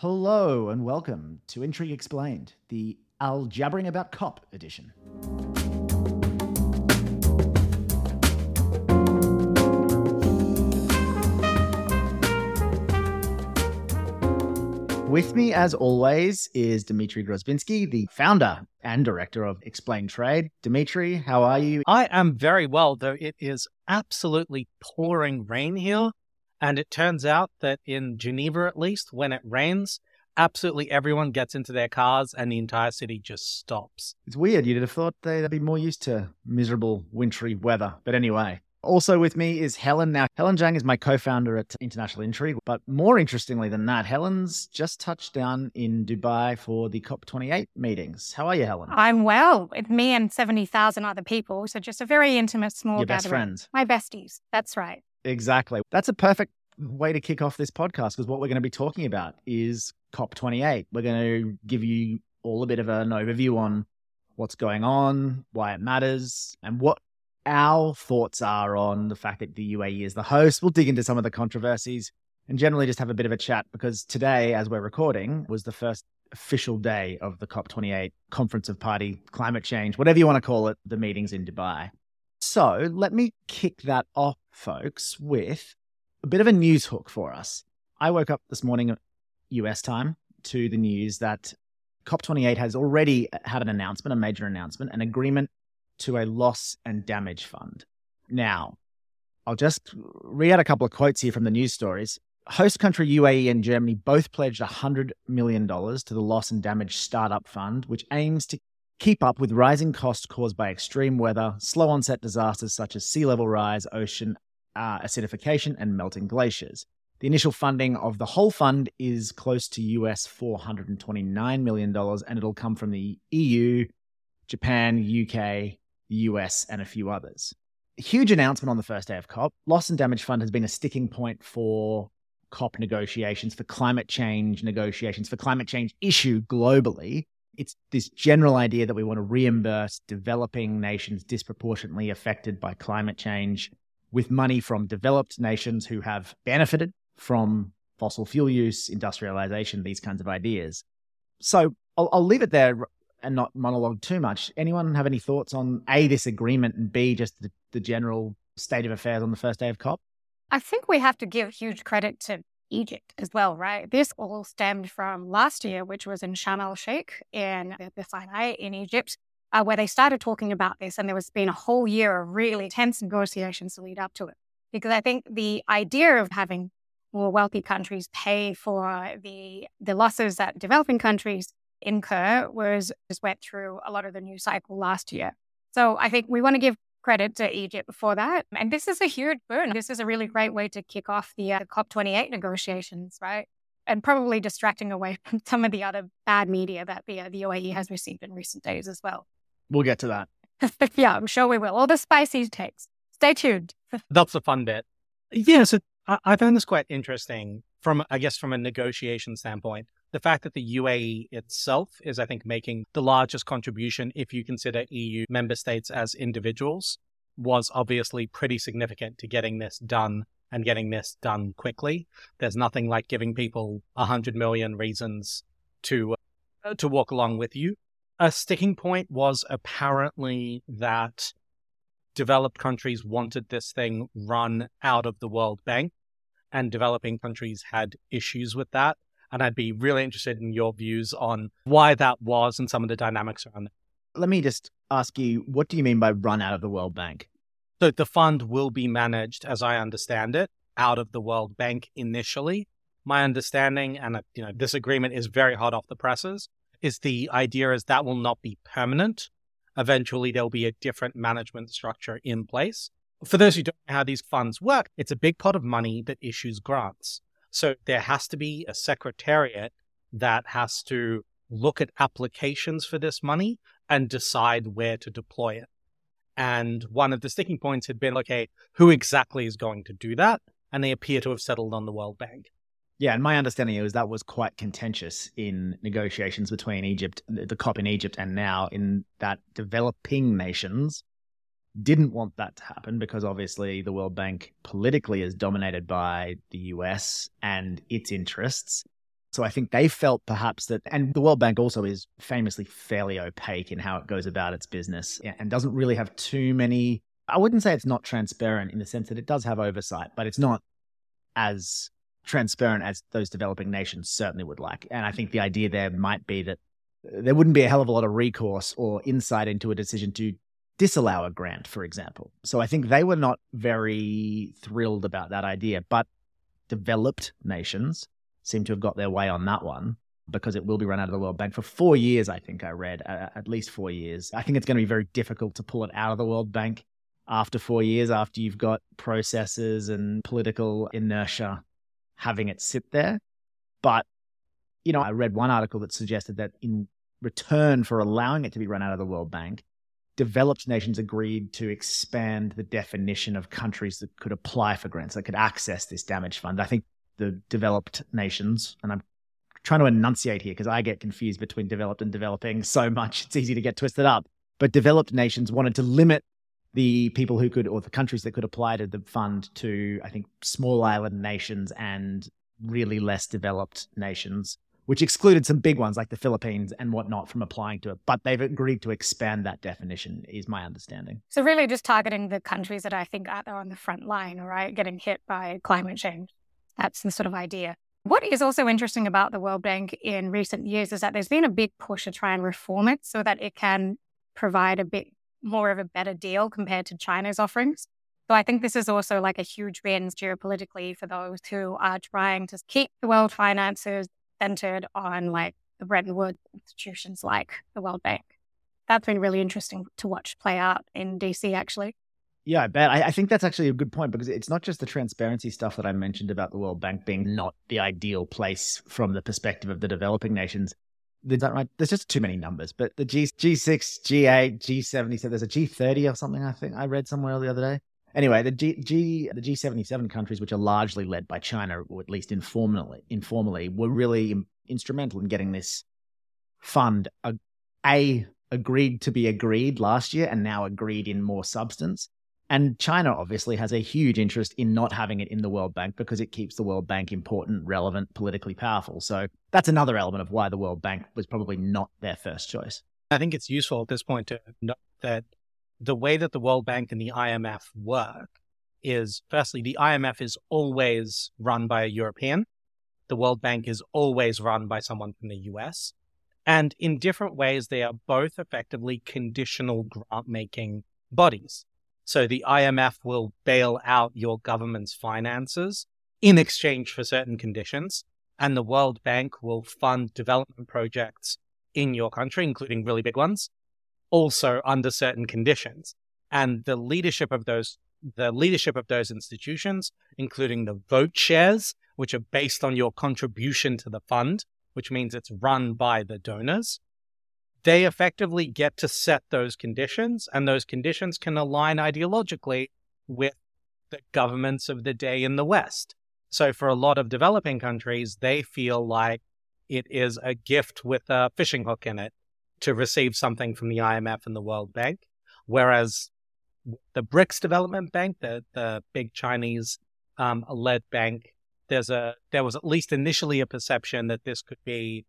Hello and welcome to Intrigue Explained, the Al Jabbering About Cop edition. With me, as always, is Dmitry Grozoubinski, the founder and director of ExplainTrade. Dmitry, how are you? I am very well, though it is absolutely pouring rain here. And it turns out that in Geneva, at least, when it rains, absolutely everyone gets into their cars and the entire city just stops. It's weird. You'd have thought they'd be more used to miserable wintry weather. But anyway, also with me is Helen. Now, Helen Zhang is my co founder at International Intrigue. But more interestingly than that, Helen's just touched down in Dubai for the COP28 meetings. How are you, Helen? I'm well. With me and 70,000 other people. So just a very intimate, small Your gathering. best friends. My besties. That's right. Exactly. That's a perfect way to kick off this podcast because what we're going to be talking about is COP28. We're going to give you all a bit of an overview on what's going on, why it matters, and what our thoughts are on the fact that the UAE is the host. We'll dig into some of the controversies and generally just have a bit of a chat because today, as we're recording, was the first official day of the COP28 Conference of Party Climate Change, whatever you want to call it, the meetings in Dubai. So let me kick that off, folks, with a bit of a news hook for us. I woke up this morning, US time, to the news that COP28 has already had an announcement, a major announcement, an agreement to a loss and damage fund. Now, I'll just read out a couple of quotes here from the news stories. Host country UAE and Germany both pledged $100 million to the Loss and Damage Startup Fund, which aims to keep up with rising costs caused by extreme weather, slow onset disasters such as sea level rise, ocean uh, acidification, and melting glaciers. The initial funding of the whole fund is close to US $429 million, and it'll come from the EU, Japan, UK, the US, and a few others. A huge announcement on the first day of COP. Loss and Damage Fund has been a sticking point for COP negotiations, for climate change negotiations, for climate change issue globally. It's this general idea that we want to reimburse developing nations disproportionately affected by climate change with money from developed nations who have benefited from fossil fuel use, industrialization, these kinds of ideas. So I'll, I'll leave it there and not monologue too much. Anyone have any thoughts on A, this agreement, and B, just the, the general state of affairs on the first day of COP? I think we have to give huge credit to Egypt as well, right? This all stemmed from last year, which was in Sharm el Sheikh in the Sinai in Egypt, uh, where they started talking about this. And there was been a whole year of really tense negotiations to lead up to it. Because I think the idea of having more wealthy countries pay for the, the losses that developing countries incur was just went through a lot of the news cycle last year. So I think we want to give credit to Egypt for that. And this is a huge boon. This is a really great way to kick off the uh, COP28 negotiations, right? And probably distracting away from some of the other bad media that the, uh, the UAE has received in recent days as well. We'll get to that. yeah, I'm sure we will. All the spicy takes. Stay tuned. That's a fun bit. Yeah, so I, I found this quite interesting from, I guess, from a negotiation standpoint. The fact that the UAE itself is, I think, making the largest contribution if you consider EU member states as individuals was obviously pretty significant to getting this done and getting this done quickly. There's nothing like giving people a hundred million reasons to uh, to walk along with you. A sticking point was apparently that developed countries wanted this thing run out of the World Bank, and developing countries had issues with that. And I'd be really interested in your views on why that was and some of the dynamics around it. Let me just ask you, what do you mean by run out of the World Bank? So the fund will be managed, as I understand it, out of the World Bank initially. My understanding, and you know, this agreement is very hot off the presses, is the idea is that will not be permanent. Eventually, there'll be a different management structure in place. For those who don't know how these funds work, it's a big pot of money that issues grants. So there has to be a secretariat that has to look at applications for this money and decide where to deploy it. And one of the sticking points had been, okay, who exactly is going to do that? And they appear to have settled on the World Bank. Yeah, and my understanding is that was quite contentious in negotiations between Egypt, the COP in Egypt, and now in that developing nations didn't want that to happen because obviously the World Bank politically is dominated by the US and its interests. So I think they felt perhaps that, and the World Bank also is famously fairly opaque in how it goes about its business and doesn't really have too many. I wouldn't say it's not transparent in the sense that it does have oversight, but it's not as transparent as those developing nations certainly would like. And I think the idea there might be that there wouldn't be a hell of a lot of recourse or insight into a decision to disallow a grant, for example. So I think they were not very thrilled about that idea. But developed nations seem to have got their way on that one because it will be run out of the World Bank for four years, I think I read, uh, at least four years. I think it's going to be very difficult to pull it out of the World Bank after four years, after you've got processes and political inertia having it sit there. But, you know, I read one article that suggested that in return for allowing it to be run out of the World Bank, developed nations agreed to expand the definition of countries that could apply for grants, that could access this damage fund. I think the developed nations, and I'm trying to enunciate here because I get confused between developed and developing so much, it's easy to get twisted up. But developed nations wanted to limit the people who could, or the countries that could apply to the fund to, I think, small island nations and really less developed nations, which excluded some big ones like the Philippines and whatnot from applying to it. But they've agreed to expand that definition, is my understanding. So, really, just targeting the countries that I think are on the front line, right, getting hit by climate change. That's the sort of idea. What is also interesting about the World Bank in recent years is that there's been a big push to try and reform it so that it can provide a bit more of a better deal compared to China's offerings. So I think this is also like a huge win geopolitically for those who are trying to keep the world finances centered on like the Bretton Woods institutions like the World Bank. That's been really interesting to watch play out in DC actually. Yeah, I bet. I, I, think that's actually a good point because it's not just the transparency stuff that I mentioned about the World Bank being not the ideal place from the perspective of the developing nations. Is that right? There's just too many numbers, but the G G6, G8, G70, so there's a G30 or something. I think I read somewhere the other day. Anyway, the G, G the G77 countries, which are largely led by China, or at least informally, informally, were really instrumental in getting this fund a, a agreed to be agreed last year, and now agreed in more substance. And China obviously has a huge interest in not having it in the World Bank because it keeps the World Bank important, relevant, politically powerful. So that's another element of why the World Bank was probably not their first choice. I think it's useful at this point to note that the way that the World Bank and the IMF work is firstly, the IMF is always run by a European. The World Bank is always run by someone from the US. And in different ways, they are both effectively conditional grant making bodies. So the IMF will bail out your government's finances in exchange for certain conditions. And the World Bank will fund development projects in your country, including really big ones, also under certain conditions. And the leadership of those the leadership of those institutions, including the vote shares, which are based on your contribution to the fund, which means it's run by the donors, they effectively get to set those conditions, and those conditions can align ideologically with the governments of the day in the West. So, for a lot of developing countries, they feel like it is a gift with a fishing hook in it to receive something from the IMF and the World Bank. Whereas the BRICS Development Bank, the, the big Chinese um, led bank, there's a there was at least initially a perception that this could be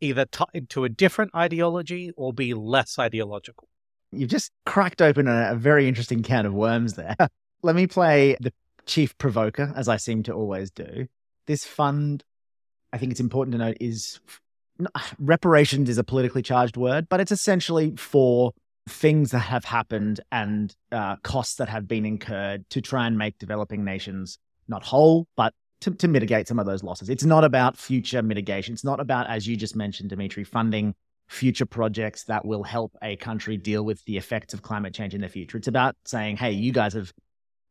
either tied to a different ideology or be less ideological. You've just cracked open a, a very interesting can of worms there. Let me play the chief provoker, as I seem to always do. This fund, I think it's important to note, is reparations is a politically charged word, but it's essentially for things that have happened and uh, costs that have been incurred to try and make developing nations not whole, but to, to mitigate some of those losses. It's not about future mitigation. It's not about, as you just mentioned, Dmitry, funding future projects that will help a country deal with the effects of climate change in the future. It's about saying, hey, you guys have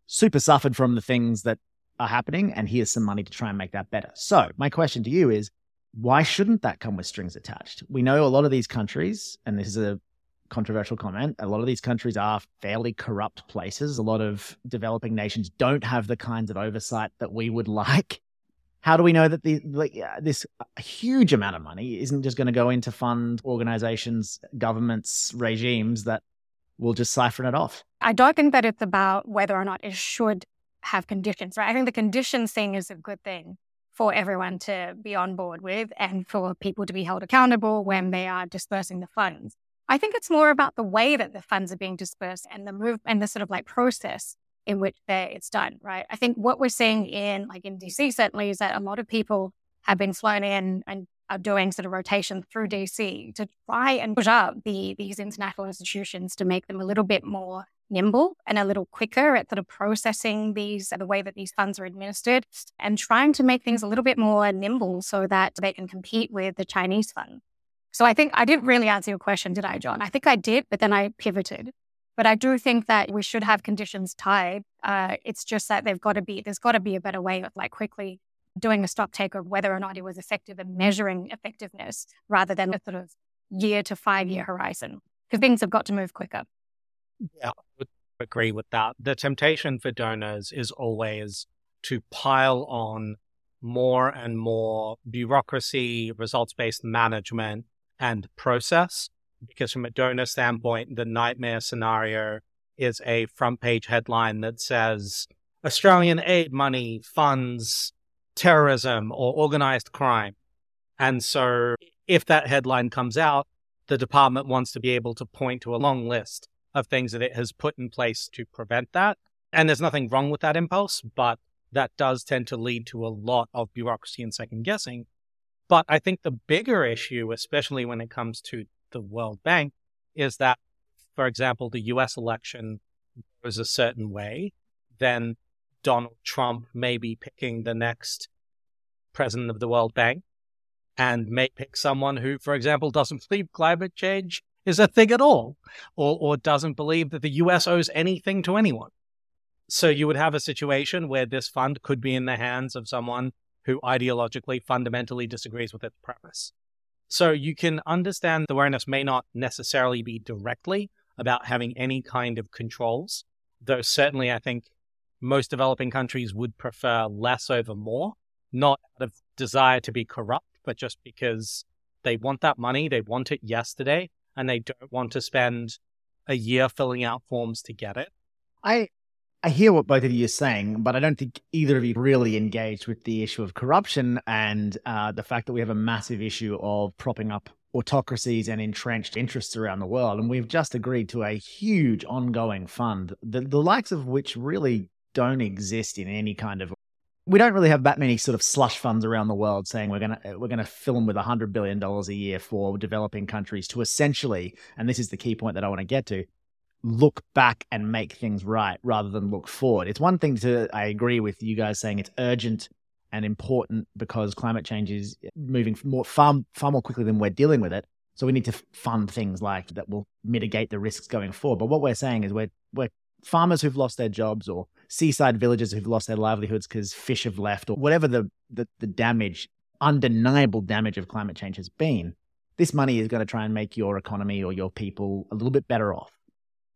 super suffered from the things that are happening, and here's some money to try and make that better. So, my question to you is why shouldn't that come with strings attached? We know a lot of these countries, and this is a controversial comment. A lot of these countries are fairly corrupt places. A lot of developing nations don't have the kinds of oversight that we would like. How do we know that the, like, uh, this huge amount of money isn't just going to go into fund organizations, governments, regimes that will just siphon it off? I don't think that it's about whether or not it should have conditions, right? I think the conditions thing is a good thing for everyone to be on board with and for people to be held accountable when they are dispersing the funds. I think it's more about the way that the funds are being dispersed and the move and the sort of like process in which it's done, right? I think what we're seeing in like in DC certainly is that a lot of people have been flown in and are doing sort of rotation through DC to try and push up the these international institutions to make them a little bit more nimble and a little quicker at sort of processing these the way that these funds are administered and trying to make things a little bit more nimble so that they can compete with the Chinese fund. So I think I didn't really answer your question, did I, John? I think I did, but then I pivoted. But I do think that we should have conditions tied. Uh, it's just that they've got to be, there's got to be a better way of like quickly doing a stock take of whether or not it was effective and measuring effectiveness rather than a sort of year to five year horizon because things have got to move quicker. Yeah, I would agree with that. The temptation for donors is always to pile on more and more bureaucracy, results based management, and process. Because from a donor standpoint, the nightmare scenario is a front page headline that says Australian aid money funds terrorism or organized crime. And so if that headline comes out, the department wants to be able to point to a long list of things that it has put in place to prevent that. And there's nothing wrong with that impulse, but that does tend to lead to a lot of bureaucracy and second guessing. But I think the bigger issue, especially when it comes to the World Bank, is that, for example, the US election goes a certain way, then Donald Trump may be picking the next president of the World Bank and may pick someone who, for example, doesn't believe climate change is a thing at all, or, or doesn't believe that the US owes anything to anyone. So you would have a situation where this fund could be in the hands of someone who ideologically fundamentally disagrees with its premise. So you can understand the awareness may not necessarily be directly about having any kind of controls, though certainly I think most developing countries would prefer less over more, not out of desire to be corrupt, but just because they want that money, they want it yesterday, and they don't want to spend a year filling out forms to get it. I I hear what both of you are saying, but I don't think either of you really engaged with the issue of corruption and uh, the fact that we have a massive issue of propping up autocracies and entrenched interests around the world. And we've just agreed to a huge ongoing fund, the, the likes of which really don't exist in any kind of we don't really have that many sort of slush funds around the world saying we're gonna we're gonna film with a hundred billion dollars a year for developing countries to essentially, and this is the key point that I want to get to, look back and make things right rather than look forward. It's one thing to I agree with you guys saying it's urgent and important because climate change is moving more far far more quickly than we're dealing with it. So we need to fund things like that will mitigate the risks going forward. But what we're saying is we're we're farmers who've lost their jobs or seaside villages who've lost their livelihoods because fish have left or whatever the, the, the damage, undeniable damage of climate change has been, this money is going to try and make your economy or your people a little bit better off.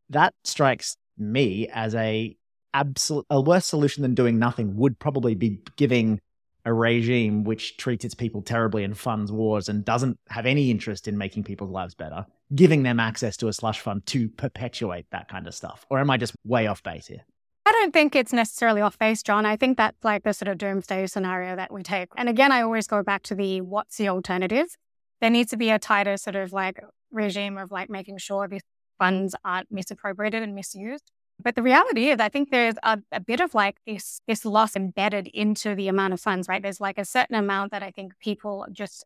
That strikes me as a absolute a worse solution than doing nothing would probably be giving a regime which treats its people terribly and funds wars and doesn't have any interest in making people's lives better, giving them access to a slush fund to perpetuate that kind of stuff. Or am I just way off base here? I don't think it's necessarily off base, John. I think that's like the sort of doomsday scenario that we take. And again, I always go back to the what's the alternative? There needs to be a tighter sort of like regime of like making sure these funds aren't misappropriated and misused. But the reality is, I think there's a, a, bit of like this this loss embedded into the amount of funds, right? There's like a certain amount that I think people just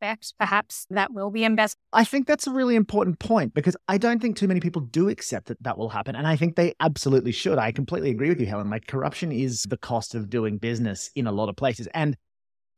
expect, perhaps that will be invested. I think that's a really important point because I don't think too many people do accept that that will happen, and I think they absolutely should. I completely agree with you, Helen. Like corruption is the cost of doing business in a lot of places, and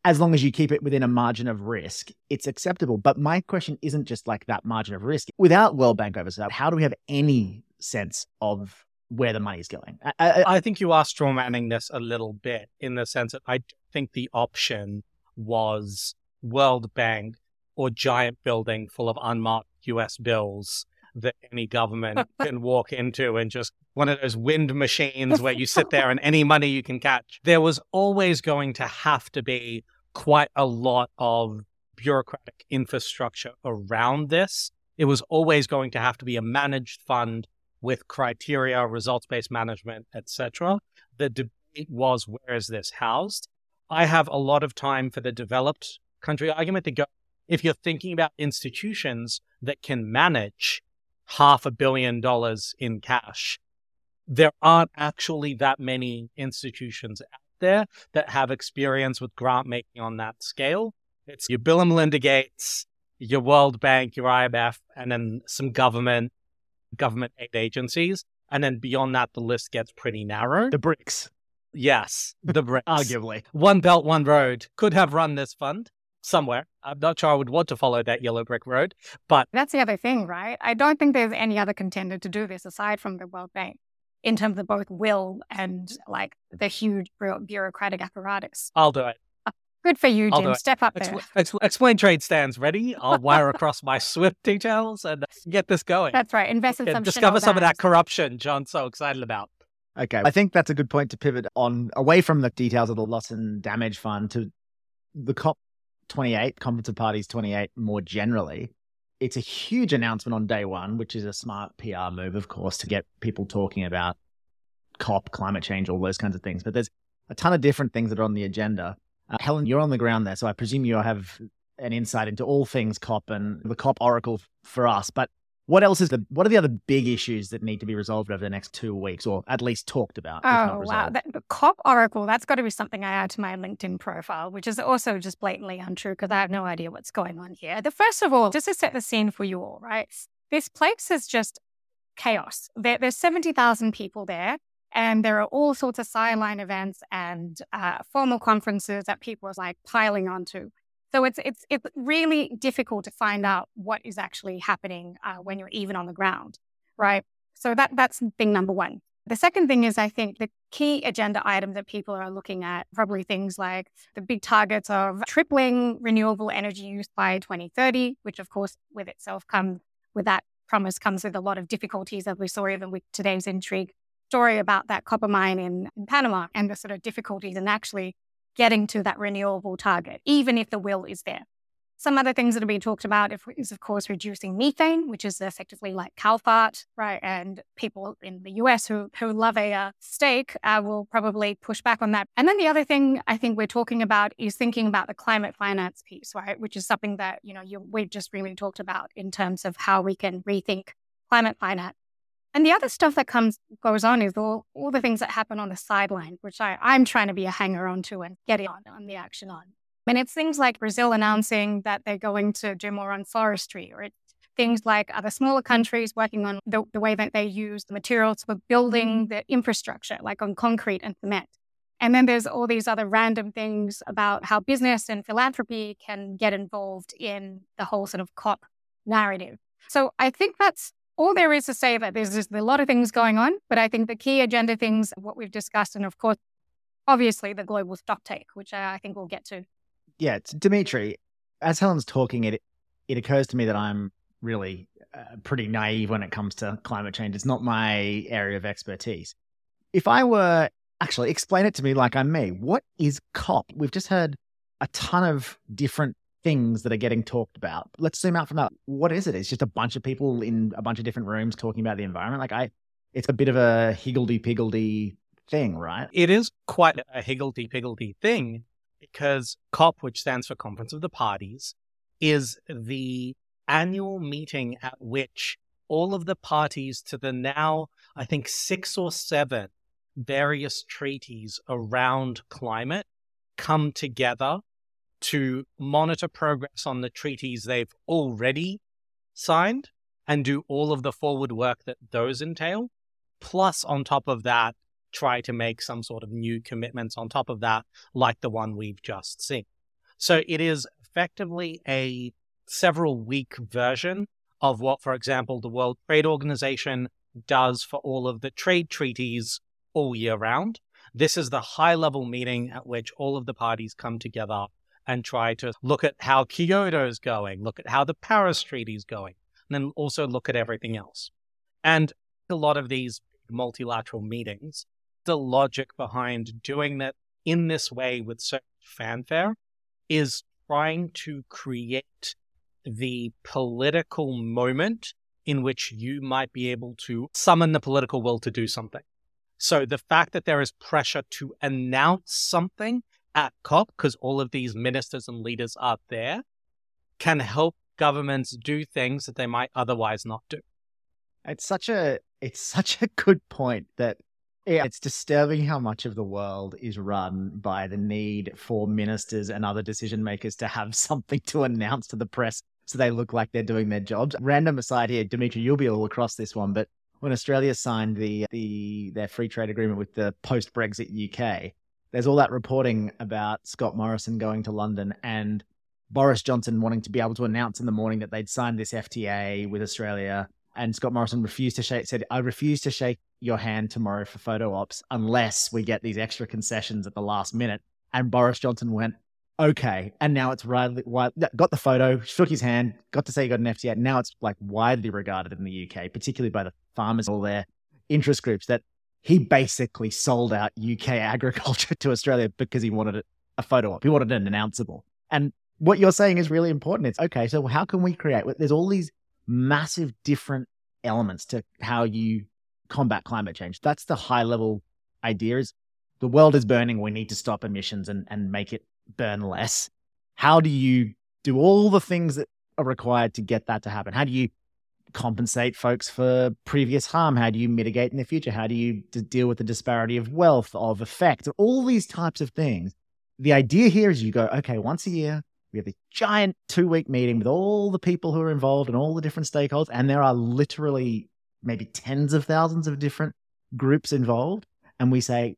as long as you keep it within a margin of risk, it's acceptable. But my question isn't just like that margin of risk. Without World Bank oversight, how do we have any sense of where the money is going. I, I, I, think you are strawmanning this a little bit in the sense that I think the option was World Bank or giant building full of unmarked US bills that any government can walk into and just one of those wind machines where you sit there and any money you can catch. There was always going to have to be quite a lot of bureaucratic infrastructure around this. It was always going to have to be a managed fund with criteria, results based management, etc. The debate was where is this housed? I have a lot of time for the developed country argument to go. If you're thinking about institutions that can manage half a billion dollars in cash, there aren't actually that many institutions out there that have experience with grant making on that scale. It's your Bill and Melinda Gates, your World Bank, your IMF, and then some government government aid agencies. And then beyond that, the list gets pretty narrow. The BRICS. Yes, the BRICS. Arguably. One Belt, One Road could have run this fund somewhere. I'm not sure I would want to follow that yellow brick road, but that's the other thing, right? I don't think there's any other contender to do this aside from the World Bank in terms of both will and like the huge bureaucratic apparatus. I'll do it. Uh, good for you, Jim. Step up there. Ex- explain trade stands. Ready? I'll wire across my Swift details and get this going. That's right. Invest in some discover some of that corruption John's so excited about. Okay. I think that's a good point to pivot on away from the details of the loss and damage fund to the COP 28, Conference of Parties 28 more generally. It's a huge announcement on day one, which is a smart PR move, of course, to get people talking about COP, climate change, all those kinds of things. But there's a ton of different things that are on the agenda. Uh, Helen, you're on the ground there, so I presume you have an insight into all things COP and the COP oracle for us. But what else is the what are the other big issues that need to be resolved over the next two weeks, or at least talked about? Oh wow, that, the COP oracle that's got to be something I add to my LinkedIn profile, which is also just blatantly untrue because I have no idea what's going on here. The first of all, just to set the scene for you all, right? This place is just chaos. There, there's seventy thousand people there. And there are all sorts of sideline events and uh, formal conferences that people are like piling onto. So it's it's it's really difficult to find out what is actually happening uh, when you're even on the ground, right? So that that's thing number one. The second thing is, I think the key agenda item that people are looking at probably things like the big targets of tripling renewable energy use by 2030, which of course with itself comes with that promise comes with a lot of difficulties, as we saw even with today's intrigue story about that copper mine in, in Panama and the sort of difficulties in actually getting to that renewable target, even if the will is there. Some other things that are being talked about is, of course, reducing methane, which is effectively like CalFART, right? And people in the US who, who love a uh, steak uh, will probably push back on that. And then the other thing I think we're talking about is thinking about the climate finance piece, right? Which is something that, you know, you, we've just really talked about in terms of how we can rethink climate finance and the other stuff that comes goes on is all, all the things that happen on the sideline, which I, I'm trying to be a hanger on to and get on, on the action on. And it's things like Brazil announcing that they're going to do more on forestry, or things like other smaller countries working on the, the way that they use the materials for building mm-hmm. the infrastructure, like on concrete and cement. And then there's all these other random things about how business and philanthropy can get involved in the whole sort of COP narrative. So I think that's all there is to say that there's just a lot of things going on, but I think the key agenda things, what we've discussed, and of course, obviously the global stock take, which I think we'll get to. Yeah, Dmitry, as Helen's talking, it it occurs to me that I'm really uh, pretty naive when it comes to climate change. It's not my area of expertise. If I were actually explain it to me like I'm me, what is COP? We've just heard a ton of different things that are getting talked about. Let's zoom out from that. What is it? It's just a bunch of people in a bunch of different rooms talking about the environment. Like I, it's a bit of a higgledy piggledy thing, right? It is quite a higgledy piggledy thing because COP, which stands for Conference of the Parties, is the annual meeting at which all of the parties to the now, I think, six or seven various treaties around climate come together to monitor progress on the treaties they've already signed and do all of the forward work that those entail. Plus, on top of that, try to make some sort of new commitments on top of that, like the one we've just seen. So it is effectively a several week version of what, for example, the World Trade Organization does for all of the trade treaties all year round. This is the high level meeting at which all of the parties come together and try to look at how Kyoto is going, look at how the Paris Treaty is going, and then also look at everything else. And a lot of these multilateral meetings, the logic behind doing that in this way with such fanfare is trying to create the political moment in which you might be able to summon the political will to do something. So the fact that there is pressure to announce something at COP, because all of these ministers and leaders are there, can help governments do things that they might otherwise not do. It's such a it's such a good point that yeah, it's disturbing how much of the world is run by the need for ministers and other decision makers to have something to announce to the press so they look like they're doing their jobs. Random aside here, Dmitry, you'll be all across this one, but when Australia signed the the their free trade agreement with the post Brexit UK, there's all that reporting about Scott Morrison going to London and Boris Johnson wanting to be able to announce in the morning that they'd signed this FTA with Australia. And Scott Morrison refused to shake, said, I refuse to shake your hand tomorrow for photo ops unless we get these extra concessions at the last minute. And Boris Johnson went, okay. And now it's widely, wide, got the photo, shook his hand, got to say he got an FTA. Now it's like widely regarded in the UK, particularly by the farmers, all their interest groups, that he basically sold out UK agriculture to Australia because he wanted a photo op. He wanted an announceable. And what you're saying is really important. It's okay. So how can we create? There's all these massive different elements to how you combat climate change. That's the high level idea is the world is burning. We need to stop emissions and, and make it burn less. How do you do all the things that are required to get that to happen? How do you compensate folks for previous harm? How do you mitigate in the future? How do you deal with the disparity of wealth, of effect, all these types of things? The idea here is you go, okay, once a year, we have a giant two week meeting with all the people who are involved and all the different stakeholders. And there are literally maybe tens of thousands of different groups involved. And we say,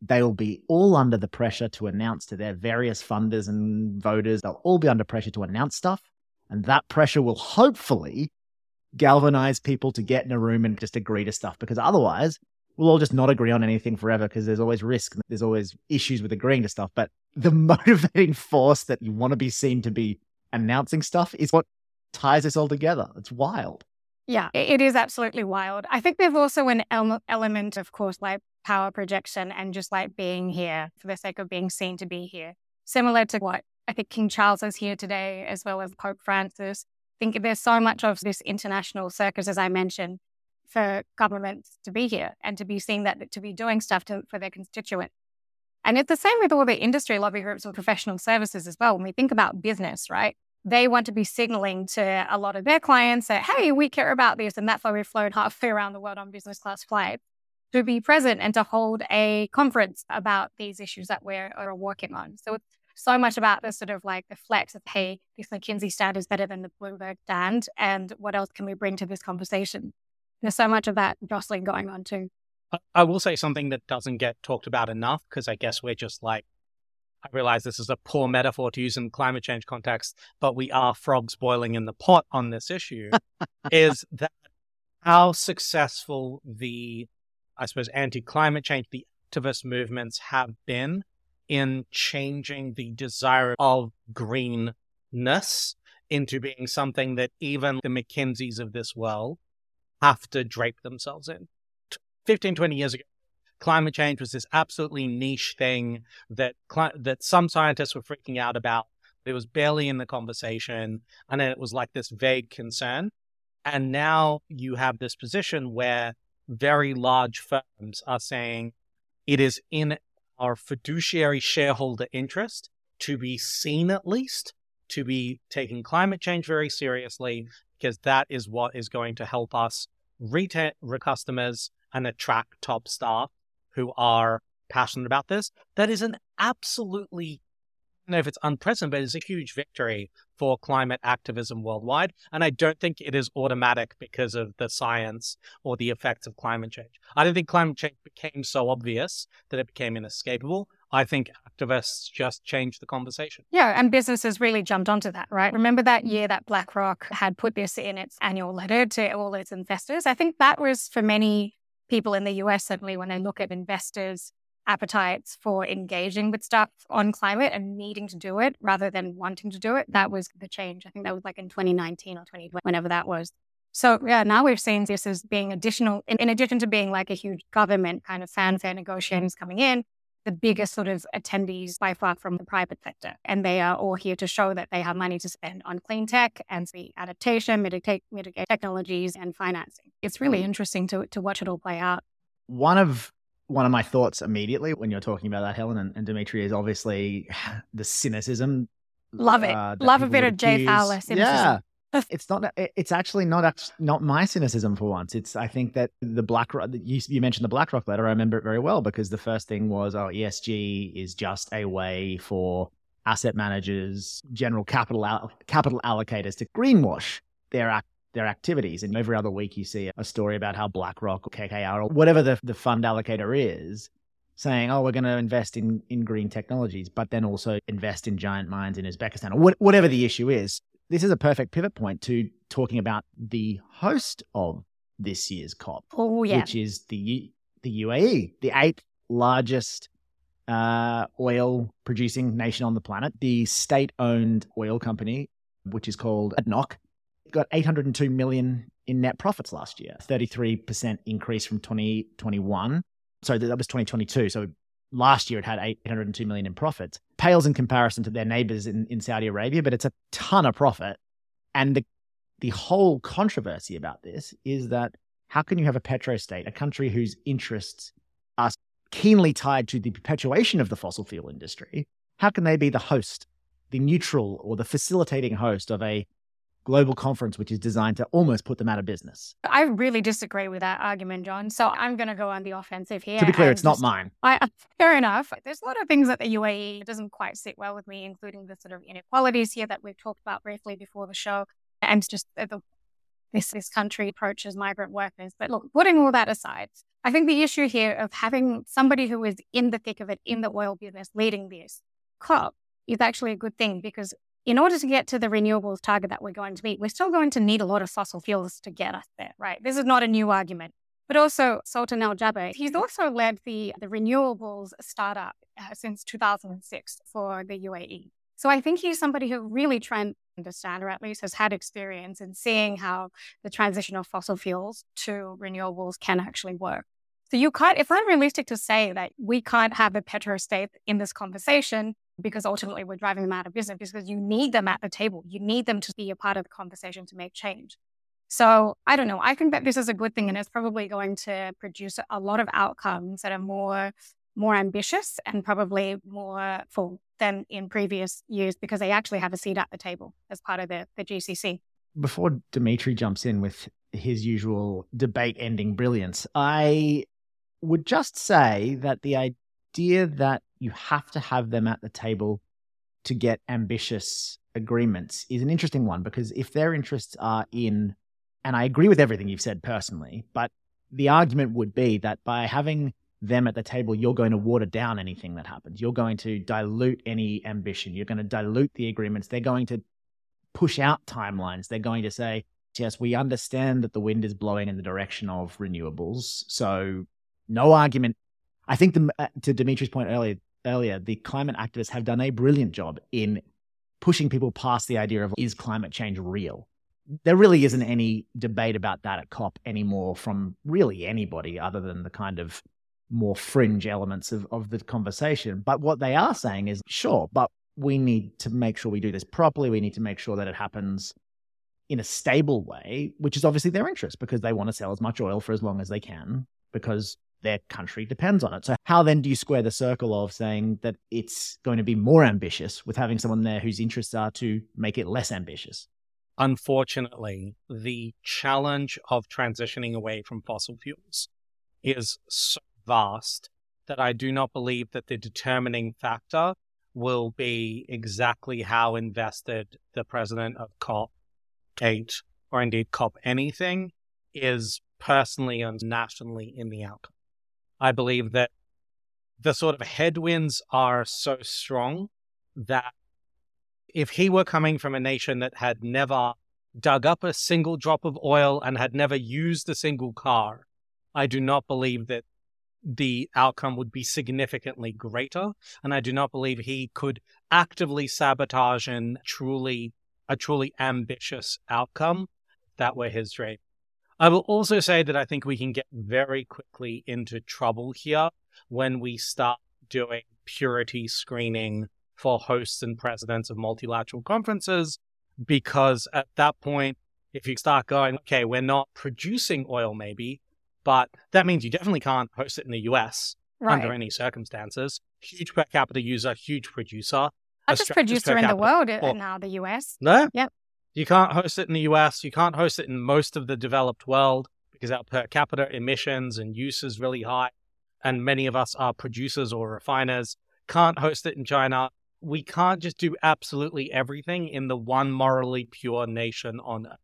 they will be all under the pressure to announce to their various funders and voters. They'll all be under pressure to announce stuff. And that pressure will hopefully galvanize people to get in a room and just agree to stuff because otherwise we'll all just not agree on anything forever because there's always risk. There's always issues with agreeing to stuff. But the motivating force that you want to be seen to be announcing stuff is what ties us all together. It's wild. Yeah, it is absolutely wild. I think there's also an element, of course, like power projection and just like being here for the sake of being seen to be here. Similar to what I think King Charles is here today, as well as Pope Francis. Think there's so much of this international circus, as I mentioned, for governments to be here and to be seen that to be doing stuff to, for their constituents. And it's the same with all the industry lobby groups or professional services as well. When we think about business, right? They want to be signaling to a lot of their clients that, hey, we care about this. And that's why we've flown halfway around the world on business class flights to be present and to hold a conference about these issues that we're are working on. So it's so much about the sort of like the flex of, hey, this McKinsey stand is better than the Bloomberg stand. And what else can we bring to this conversation? There's so much of that jostling going on too. I will say something that doesn't get talked about enough because I guess we're just like, I realize this is a poor metaphor to use in climate change context, but we are frogs boiling in the pot on this issue. is that how successful the, I suppose, anti climate change, the activist movements have been in changing the desire of greenness into being something that even the McKinseys of this world have to drape themselves in. 15, 20 years ago, climate change was this absolutely niche thing that that some scientists were freaking out about. It was barely in the conversation, and then it was like this vague concern. And now you have this position where very large firms are saying it is in our fiduciary shareholder interest to be seen at least, to be taking climate change very seriously, because that is what is going to help us retain customers and attract top staff who are passionate about this. That is an absolutely, know if it's unprecedented, but it's a huge victory for climate activism worldwide. And I don't think it is automatic because of the science or the effects of climate change. I don't think climate change became so obvious that it became inescapable. I think activists just changed the conversation. Yeah, and businesses really jumped onto that, right? Remember that year that BlackRock had put this in its annual letter to all its investors? I think that was for many people in the US, certainly when they look at investors' appetites for engaging with stuff on climate and needing to do it rather than wanting to do it. That was the change. I think that was like in 2019 or 2020, whenever that was. So yeah, now we're seeing this as being additional, in, in addition to being like a huge government kind of fanfare negotiations coming in, the biggest sort of attendees by far from the private sector. And they are all here to show that they have money to spend on clean tech and the adaptation, mitigate, mitigate technologies and financing. It's really mm. interesting to, to watch it all play out. One of one of my thoughts immediately when you're talking about that, Helen and, and Dmitry, is obviously the cynicism. Love it. uh, Love a bit of Jay Fowler cynicism. Yeah. it's not. It's actually not. act- Not my cynicism for once. It's. I think that the BlackRock. You, you mentioned the BlackRock letter. I remember it very well because the first thing was, oh, ESG is just a way for asset managers, general capital al- capital allocators to greenwash their ac- their activities. And every other week, you see a story about how BlackRock or KKR or whatever the the fund allocator is saying, "Oh, we're going to invest in in green technologies, but then also invest in giant mines in Uzbekistan or what, whatever the issue is." This is a perfect pivot point to talking about the host of this year's COP, Oh, yeah. which is the U- the UAE, the eighth largest uh, oil producing nation on the planet, the state owned oil company, which is called ADNOC, got 802 million in net profits last year, 33% increase from 2021. So that was 2022. So last year it had 802 million in profits. Pales in comparison to their neighbors in, in Saudi Arabia, but it's a ton of profit. And the the whole controversy about this is that how can you have a petro state, a country whose interests are keenly tied to the perpetuation of the fossil fuel industry? How can they be the host, the neutral or the facilitating host of a global conference which is designed to almost put them out of business? I really disagree with that argument, John. So I'm going to go on the offensive here. to be clear, it's not mine. I, fair enough. There's a lot of things that the UAE doesn't quite sit well with me, including the sort of inequalities here that we've talked about briefly before the show, and just the, the this this country approaches migrant workers. But look, putting all that aside, I think the issue here of having somebody who is in the thick of it in the oil business leading this COP is actually a good thing because in order to get to the renewables target that we're going to meet, we're still going to need a lot of fossil fuels to get us there, right? This is not a new argument. But also, Sultan Al Jaber, he's also led the, the renewables startup uh, since 2006 for the UAE. So I think he's somebody who really trying to understand, or at least has had experience in seeing how the transition of fossil fuels to renewables can actually work. So you can't, it's unrealistic to say that we can't have a petrostate in this conversation because ultimately we're driving them out of business because you need them at the table. You need them to be a part of the conversation to make change. So I don't know. I think that this is a good thing and it's probably going to produce a lot of outcomes that are more more ambitious and probably more full than in previous years because they actually have a seat at the table as part of the, the GCC. Before Dmitry jumps in with his usual debate ending brilliance, I would just say that the idea that you have to have them at the table to get ambitious agreements is an interesting one because if their interests are in, and I agree with everything you've said personally, but the argument would be that by having them at the table, you're going to water down anything that happens. You're going to dilute any ambition. You're going to dilute the agreements. They're going to push out timelines. They're going to say, yes, we understand that the wind is blowing in the direction of renewables. So no argument. I think the, uh, to Dmitry's point earlier, earlier, the climate activists have done a brilliant job in pushing people past the idea of is climate change real? There really isn't any debate about that at COP anymore from really anybody other than the kind of more fringe elements of, of the conversation. But what they are saying is, sure, but we need to make sure we do this properly. We need to make sure that it happens in a stable way, which is obviously their interest because they want to sell as much oil for as long as they can because their country depends on it. So, how then do you square the circle of saying that it's going to be more ambitious with having someone there whose interests are to make it less ambitious? Unfortunately, the challenge of transitioning away from fossil fuels is so vast that I do not believe that the determining factor will be exactly how invested the president of COP8 or indeed COP anything is personally and nationally in the outcome. I believe that the sort of headwinds are so strong that if he were coming from a nation that had never dug up a single drop of oil and had never used a single car, I do not believe that the outcome would be significantly greater. And I do not believe he could actively sabotage and truly a truly ambitious outcome that were his dream. I will also say that I think we can get very quickly into trouble here when we start doing purity screening for hosts and presidents of multilateral conferences, because at that point, if you start going, okay, we're not producing oil maybe, But that means you definitely can't host it in the US Right. under any circumstances. Huge per capita user, huge producer. Largest producer in the world uh, Well- now, the US. No? Yep. You can't host it in the US. You can't host it in most of the developed world because our per capita emissions and use is really high. And many of us are producers or refiners. Can't host it in China. We can't just do absolutely everything in the one morally pure nation on earth,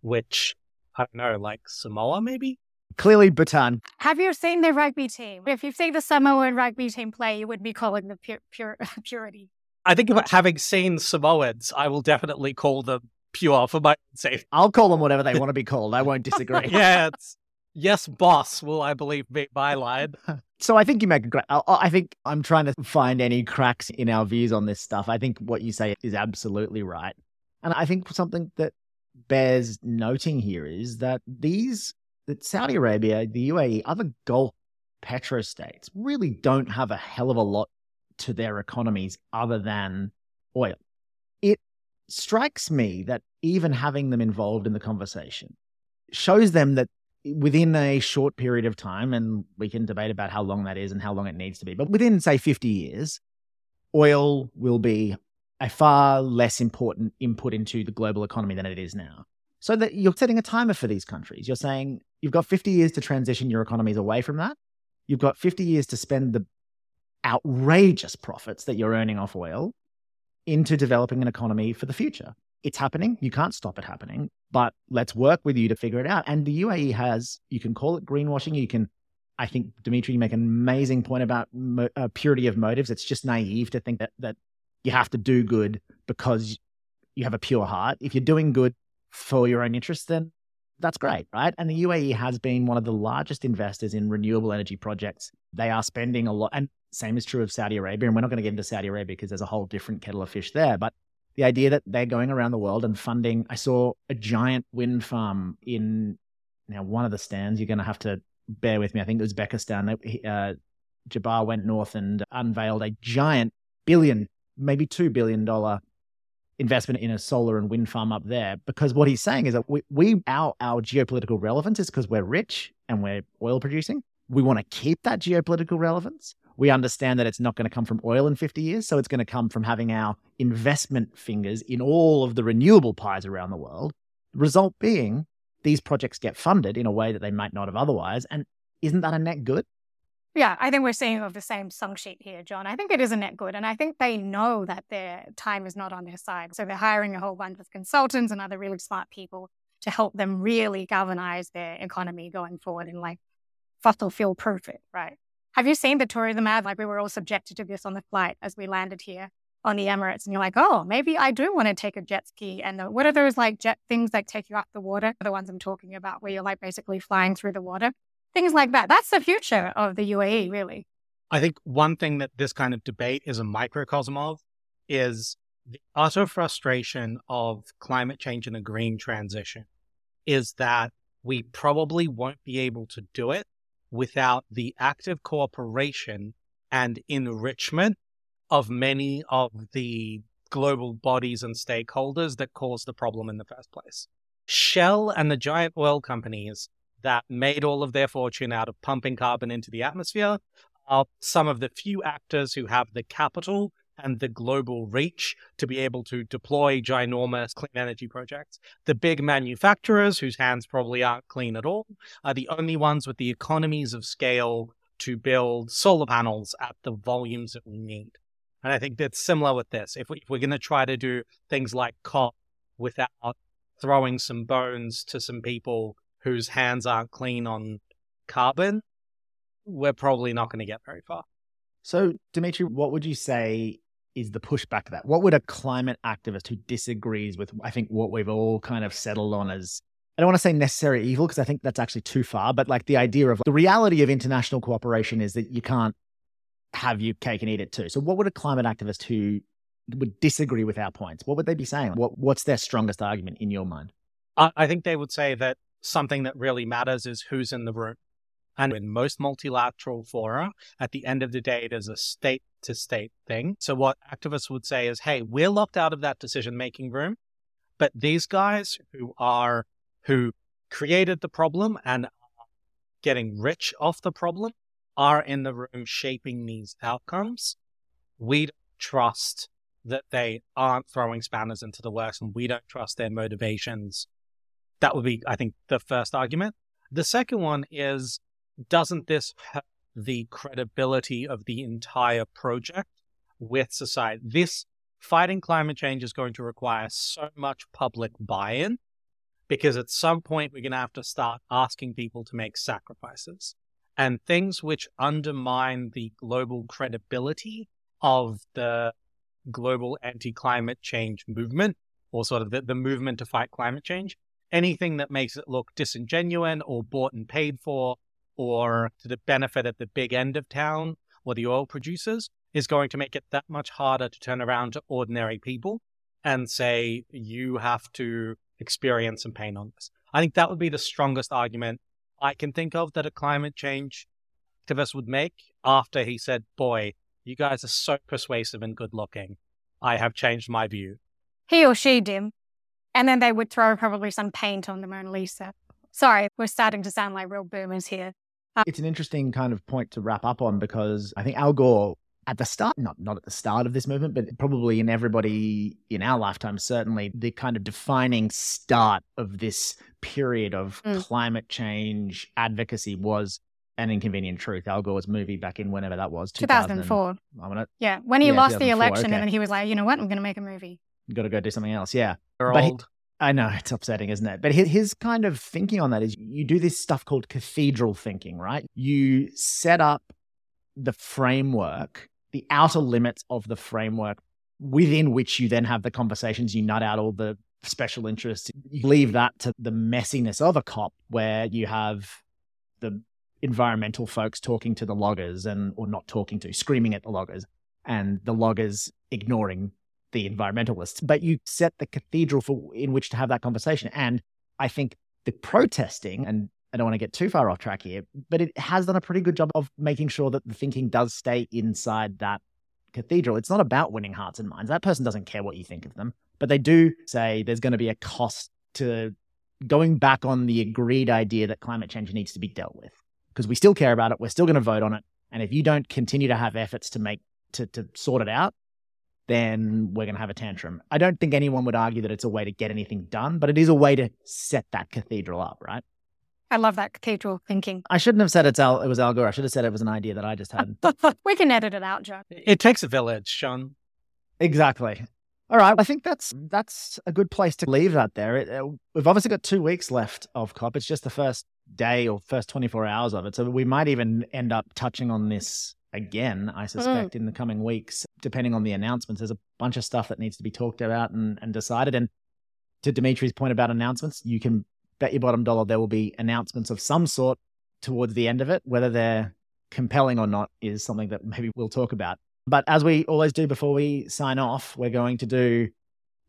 which, I don't know, like Samoa maybe? Clearly, Bhutan. Have you seen the rugby team? If you've seen the Samoan rugby team play, you would be calling them pure, pure purity. I think about having seen Samoans, I will definitely call them pure for my safety. I'll call them whatever they want to be called. I won't disagree. yeah, it's yes, boss, will I believe be my line. So I think you make a great. I- I think I'm trying to find any cracks in our views on this stuff. I think what you say is absolutely right, and I think something that bears noting here is that these that Saudi Arabia, the UAE, other Gulf petrostates really don't have a hell of a lot to their economies other than oil. It strikes me that even having them involved in the conversation shows them that within a short period of time, and we can debate about how long that is and how long it needs to be, but within, say, 50 years, oil will be a far less important input into the global economy than it is now. So that you're setting a timer for these countries. You're saying you've got 50 years to transition your economies away from that. You've got 50 years to spend the outrageous profits that you're earning off oil into developing an economy for the future. It's happening. You can't stop it happening, but let's work with you to figure it out. And the UAE has, you can call it greenwashing. You can, I think, Dmitry, you make an amazing point about mo- uh, purity of motives. It's just naive to think that, that you have to do good because you have a pure heart. If you're doing good for your own interests, then that's great, right? And the UAE has been one of the largest investors in renewable energy projects. They are spending a lot, and same is true of Saudi Arabia. And we're not going to get into Saudi Arabia because there's a whole different kettle of fish there. But the idea that they're going around the world and funding, I saw a giant wind farm in now one of the stands. You're going to have to bear with me. I think it was Uzbekistan. Uh, Jaber went north and unveiled a giant billion, maybe two billion dollar investment in a solar and wind farm up there because what he's saying is that we, we our our geopolitical relevance is because we're rich and we're oil producing we want to keep that geopolitical relevance we understand that it's not going to come from oil in 50 years so it's going to come from having our investment fingers in all of the renewable pies around the world result being these projects get funded in a way that they might not have otherwise and isn't that a net good Yeah, I think we're seeing of the same song sheet here, John. I think it is a net good. And I think they know that their time is not on their side. So they're hiring a whole bunch of consultants and other really smart people to help them really galvanize their economy going forward and like fossil fuel proof it, right? Have you seen the tourism ad? Like we were all subjected to this on the flight as we landed here on the Emirates. And you're like, oh, maybe I do want to take a jet ski. And the, what are those like jet things that take you up the water? The ones I'm talking about where you're like basically flying through the water things like that. That's the future of the UAE, really. I think one thing that this kind of debate is a microcosm of is the utter frustration of climate change and a green transition is that we probably won't be able to do it without the active cooperation and enrichment of many of the global bodies and stakeholders that caused the problem in the first place. Shell and the giant oil companies that made all of their fortune out of pumping carbon into the atmosphere are some of the few actors who have the capital and the global reach to be able to deploy ginormous clean energy projects. The big manufacturers, whose hands probably aren't clean at all, are the only ones with the economies of scale to build solar panels at the volumes that we need. And I think that's similar with this. If, we, we're going to try to do things like COP without throwing some bones to some people whose hands aren't clean on carbon, we're probably not going to get very far. So, Dmitry, what would you say is the pushback to that? What would a climate activist who disagrees with, I think, what we've all kind of settled on as, I don't want to say necessary evil because I think that's actually too far, but like the idea of the reality of international cooperation is that you can't have your cake and eat it too. So, what would a climate activist who would disagree with our points, what would they be saying? What, what's their strongest argument in your mind? I, I think they would say that something that really matters is who's in the room. And in most multilateral fora, at the end of the day, it is a state to state thing. So, what activists would say is, hey, we're locked out of that decision making room. But these guys who are, who created the problem and are getting rich off the problem are in the room shaping these outcomes, we don't trust that they aren't throwing spanners into the works and we don't trust their motivations. That would be, I think, the first argument. The second one is doesn't this hurt the credibility of the entire project with society? This fighting climate change is going to require so much public buy in because at some point we're going to have to start asking people to make sacrifices. And things which undermine the global credibility of the global anti climate change movement, or sort of the, the movement to fight climate change, anything that makes it look disingenuous or bought and paid for, or to the benefit of the big end of town or the oil producers, is going to make it that much harder to turn around to ordinary people and say, you have to experience some pain on this. I think that would be the strongest argument I can think of that a climate change activist would make after he said, boy, you guys are so persuasive and good looking. I have changed my view. He or she, Dim. And then they would throw probably some paint on the Mona Lisa. Sorry, we're starting to sound like real boomers here. Uh, it's an interesting kind of point to wrap up on because I think Al Gore at the start, not not at the start of this movement, but probably in everybody in our lifetime, certainly the kind of defining start of this period of mm. climate change advocacy was an inconvenient truth. Al Gore's movie back in whenever that was, 2004. Gonna, yeah, when he yeah, lost the election, okay. and then he was like, you know what, I'm going to make a movie. Got to go do something else. Yeah, They're but old. I know it's upsetting, isn't it? But his, his kind of thinking on that is you do this stuff called cathedral thinking, right? You set up the framework, the outer limits of the framework within which you then have the conversations, you nut out all the special interests. You leave that to the messiness of a COP where you have the environmental folks talking to the loggers and or not talking to screaming at the loggers and the loggers ignoring the environmentalists but you set the cathedral for in which to have that conversation and i think the protesting and I don't want to get too far off track here, but it has done a pretty good job of making sure that the thinking does stay inside that cathedral. It's not about winning hearts and minds. That person doesn't care what you think of them, but they do say there's going to be a cost to going back on the agreed idea that climate change needs to be dealt with because we still care about it. We're still going to vote on it. And if you don't continue to have efforts to make to to sort it out, then we're going to have a tantrum. I don't think anyone would argue that it's a way to get anything done, but it is a way to set that cathedral up, right? I love that cathedral thinking. I shouldn't have said it's Al, it was Al Gore. I should have said it was an idea that I just had. we can edit it out, John. It takes a village, Sean. Exactly. All right, I think that's that's a good place to leave that there. It, it, we've obviously got two weeks left of COP. It's just the first day or first 24 hours of it. So we might even end up touching on this again, I mm. suspect, mm. in the coming weeks, depending on the announcements. There's a bunch of stuff that needs to be talked about and, and decided. And to Dmitry's point about announcements, you can bet your bottom dollar there will be announcements of some sort towards the end of it. Whether they're compelling or not is something that maybe we'll talk about. But as we always do before we sign off, we're going to do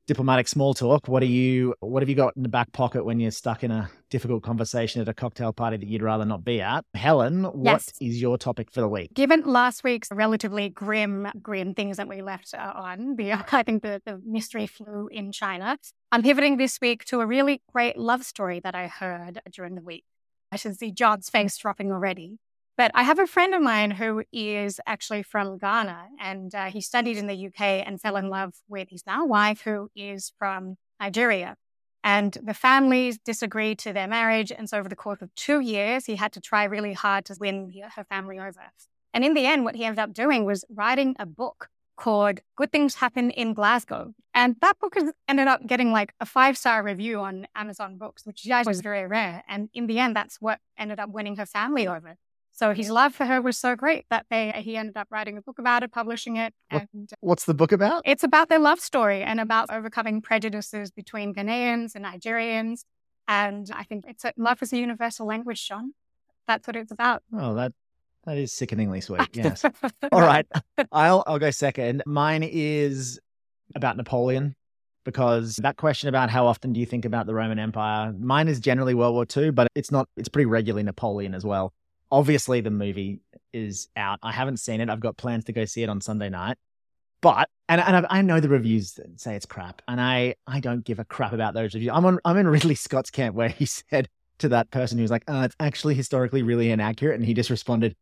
diplomatic small talk. What are you? What have you got in the back pocket when you're stuck in a difficult conversation at a cocktail party that you'd rather not be at? Helen, what yes. is your topic for the week? Given last week's relatively grim, grim things that we left uh, on, the I think the the mystery flu in China, I'm pivoting this week to a really great love story that I heard during the week. I should see John's face dropping already. But I have a friend of mine who is actually from Ghana and uh, he studied in the UK and fell in love with his now wife, who is from Nigeria. And the families disagreed to their marriage. And so, over the course of two years, he had to try really hard to win her family over. And in the end, what he ended up doing was writing a book called Good Things Happen in Glasgow. And that book ended up getting like a five star review on Amazon Books, which was very rare. And in the end, that's what ended up winning her family over. So his love for her was so great that they he ended up writing a book about it, publishing it. And uh, What's the book about? It's about their love story and about overcoming prejudices between Ghanaians and Nigerians. And I think it's a, love is a universal language, Sean. That's what it's about. Oh, that that is sickeningly sweet. Yes. All right. I'll I'll go second. Mine is about Napoleon because that question about how often do you think about the Roman Empire, mine is generally World War II, but it's not, it's pretty regularly Napoleon as well obviously the movie is out. I haven't seen it. I've got plans to go see it on Sunday night. But and and I know the reviews say it's crap, and I I don't give a crap about those reviews. I'm on I'm in Ridley Scott's camp where he said to that person who's like, oh, it's actually historically really inaccurate. And he just responded,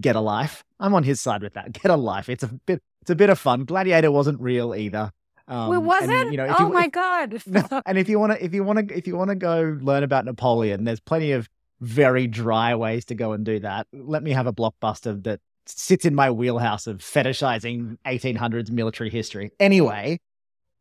get a life. I'm on his side with that. Get a life. It's a bit, it's a bit of fun. Gladiator wasn't real either. Um, well, was it? You know, oh you, my if, god! and if you want to, if you want to, if you want to go learn about Napoleon, there's plenty of very dry ways to go and do that. Let me have a blockbuster that sits in my wheelhouse of fetishizing 1800s military history. Anyway,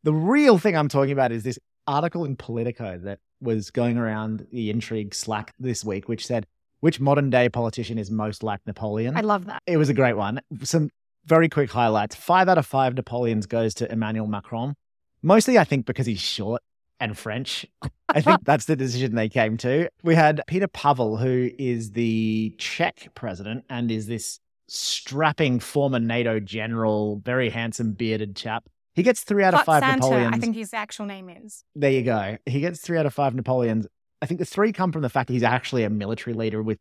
the real thing I'm talking about is this article in Politico that was going around the intrigue Slack this week, which said which modern day politician is most like Napoleon. I love that. It was a great one. Some very quick highlights. Five out of five Napoleons goes to Emmanuel Macron. Mostly, I think, because he's short and French. I think that's the decision they came to. We had Peter Pavel, who is the Czech president and is this strapping former NATO general, very handsome bearded chap. He gets three out of five Santa, Napoleons. I think his actual name is. There you go. He gets three out of five Napoleons. I think the three come from the fact that he's actually a military leader with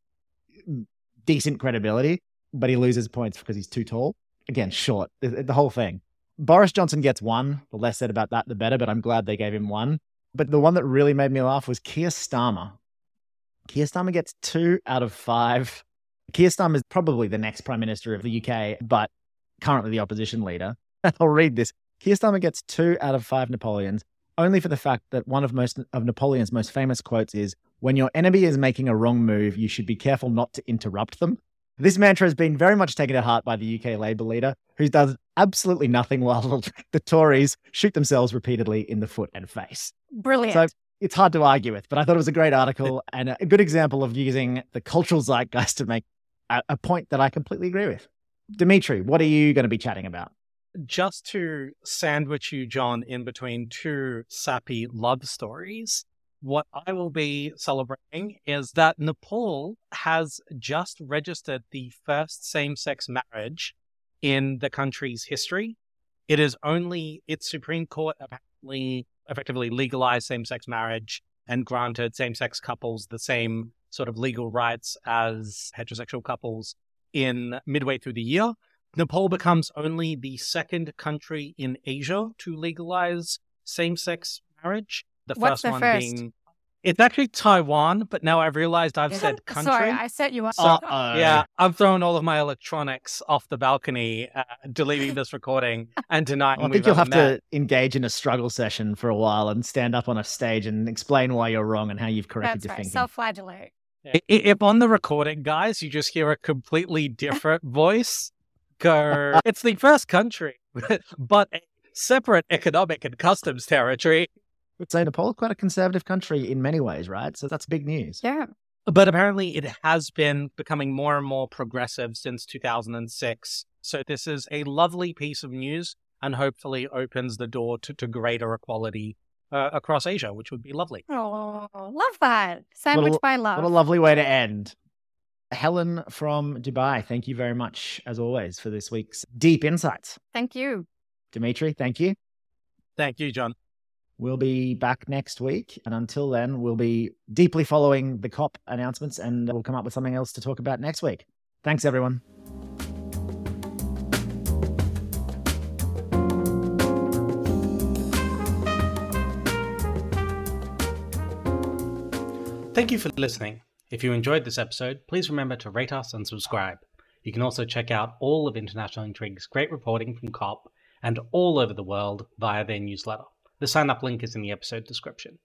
decent credibility, but he loses points because he's too tall. Again, short. The, the whole thing. Boris Johnson gets one. The less said about that, the better, but I'm glad they gave him one. But the one that really made me laugh was Keir Starmer. Keir Starmer gets two out of five. Keir Starmer is probably the next Prime Minister of the UK, but currently the opposition leader. I'll read this. Keir Starmer gets two out of five Napoleons, only for the fact that one of most of Napoleon's most famous quotes is, "When your enemy is making a wrong move, you should be careful not to interrupt them." This mantra has been very much taken to heart by the UK Labour leader, who does absolutely nothing while the Tories shoot themselves repeatedly in the foot and face. Brilliant. So it's hard to argue with, but I thought it was a great article and a good example of using the cultural zeitgeist to make a, a point that I completely agree with. Dmitry, what are you going to be chatting about? Just to sandwich you, John, in between two sappy love stories, what I will be celebrating is that Nepal has just registered the first same sex marriage in the country's history. It is only its Supreme Court apparently effectively legalized same sex marriage and granted same sex couples the same sort of legal rights as heterosexual couples in midway through the year. Nepal becomes only the second country in Asia to legalize same sex marriage. The What's first the one first? being it's actually Taiwan, but now I've realized I've said country. Sorry, I set you up. So, yeah, I'm throwing all of my electronics off the balcony, uh, deleting this recording, and tonight. I think you'll have met. to engage in a struggle session for a while and stand up on a stage and explain why you're wrong and how you've corrected That's your right. thinking. Self-flagellate. If on the recording, guys, you just hear a completely different voice, go, it's the first country, but a separate economic and customs territory would say Nepal is quite a conservative country in many ways, right? So that's big news. Yeah. But apparently it has been becoming more and more progressive since 2006. So this is a lovely piece of news and hopefully opens the door to, to greater equality uh, across Asia, which would be lovely. Oh, love that. Sandwich by love. What a lovely way to end. Helen from Dubai, thank you very much, as always, for this week's deep insights. Thank you. Dmitry, thank you. Thank you, John. We'll be back next week. And until then, we'll be deeply following the COP announcements and we'll come up with something else to talk about next week. Thanks, everyone. Thank you for listening. If you enjoyed this episode, please remember to rate us and subscribe. You can also check out all of International Intrigue's great reporting from COP and all over the world via their newsletter. The sign up link is in the episode description.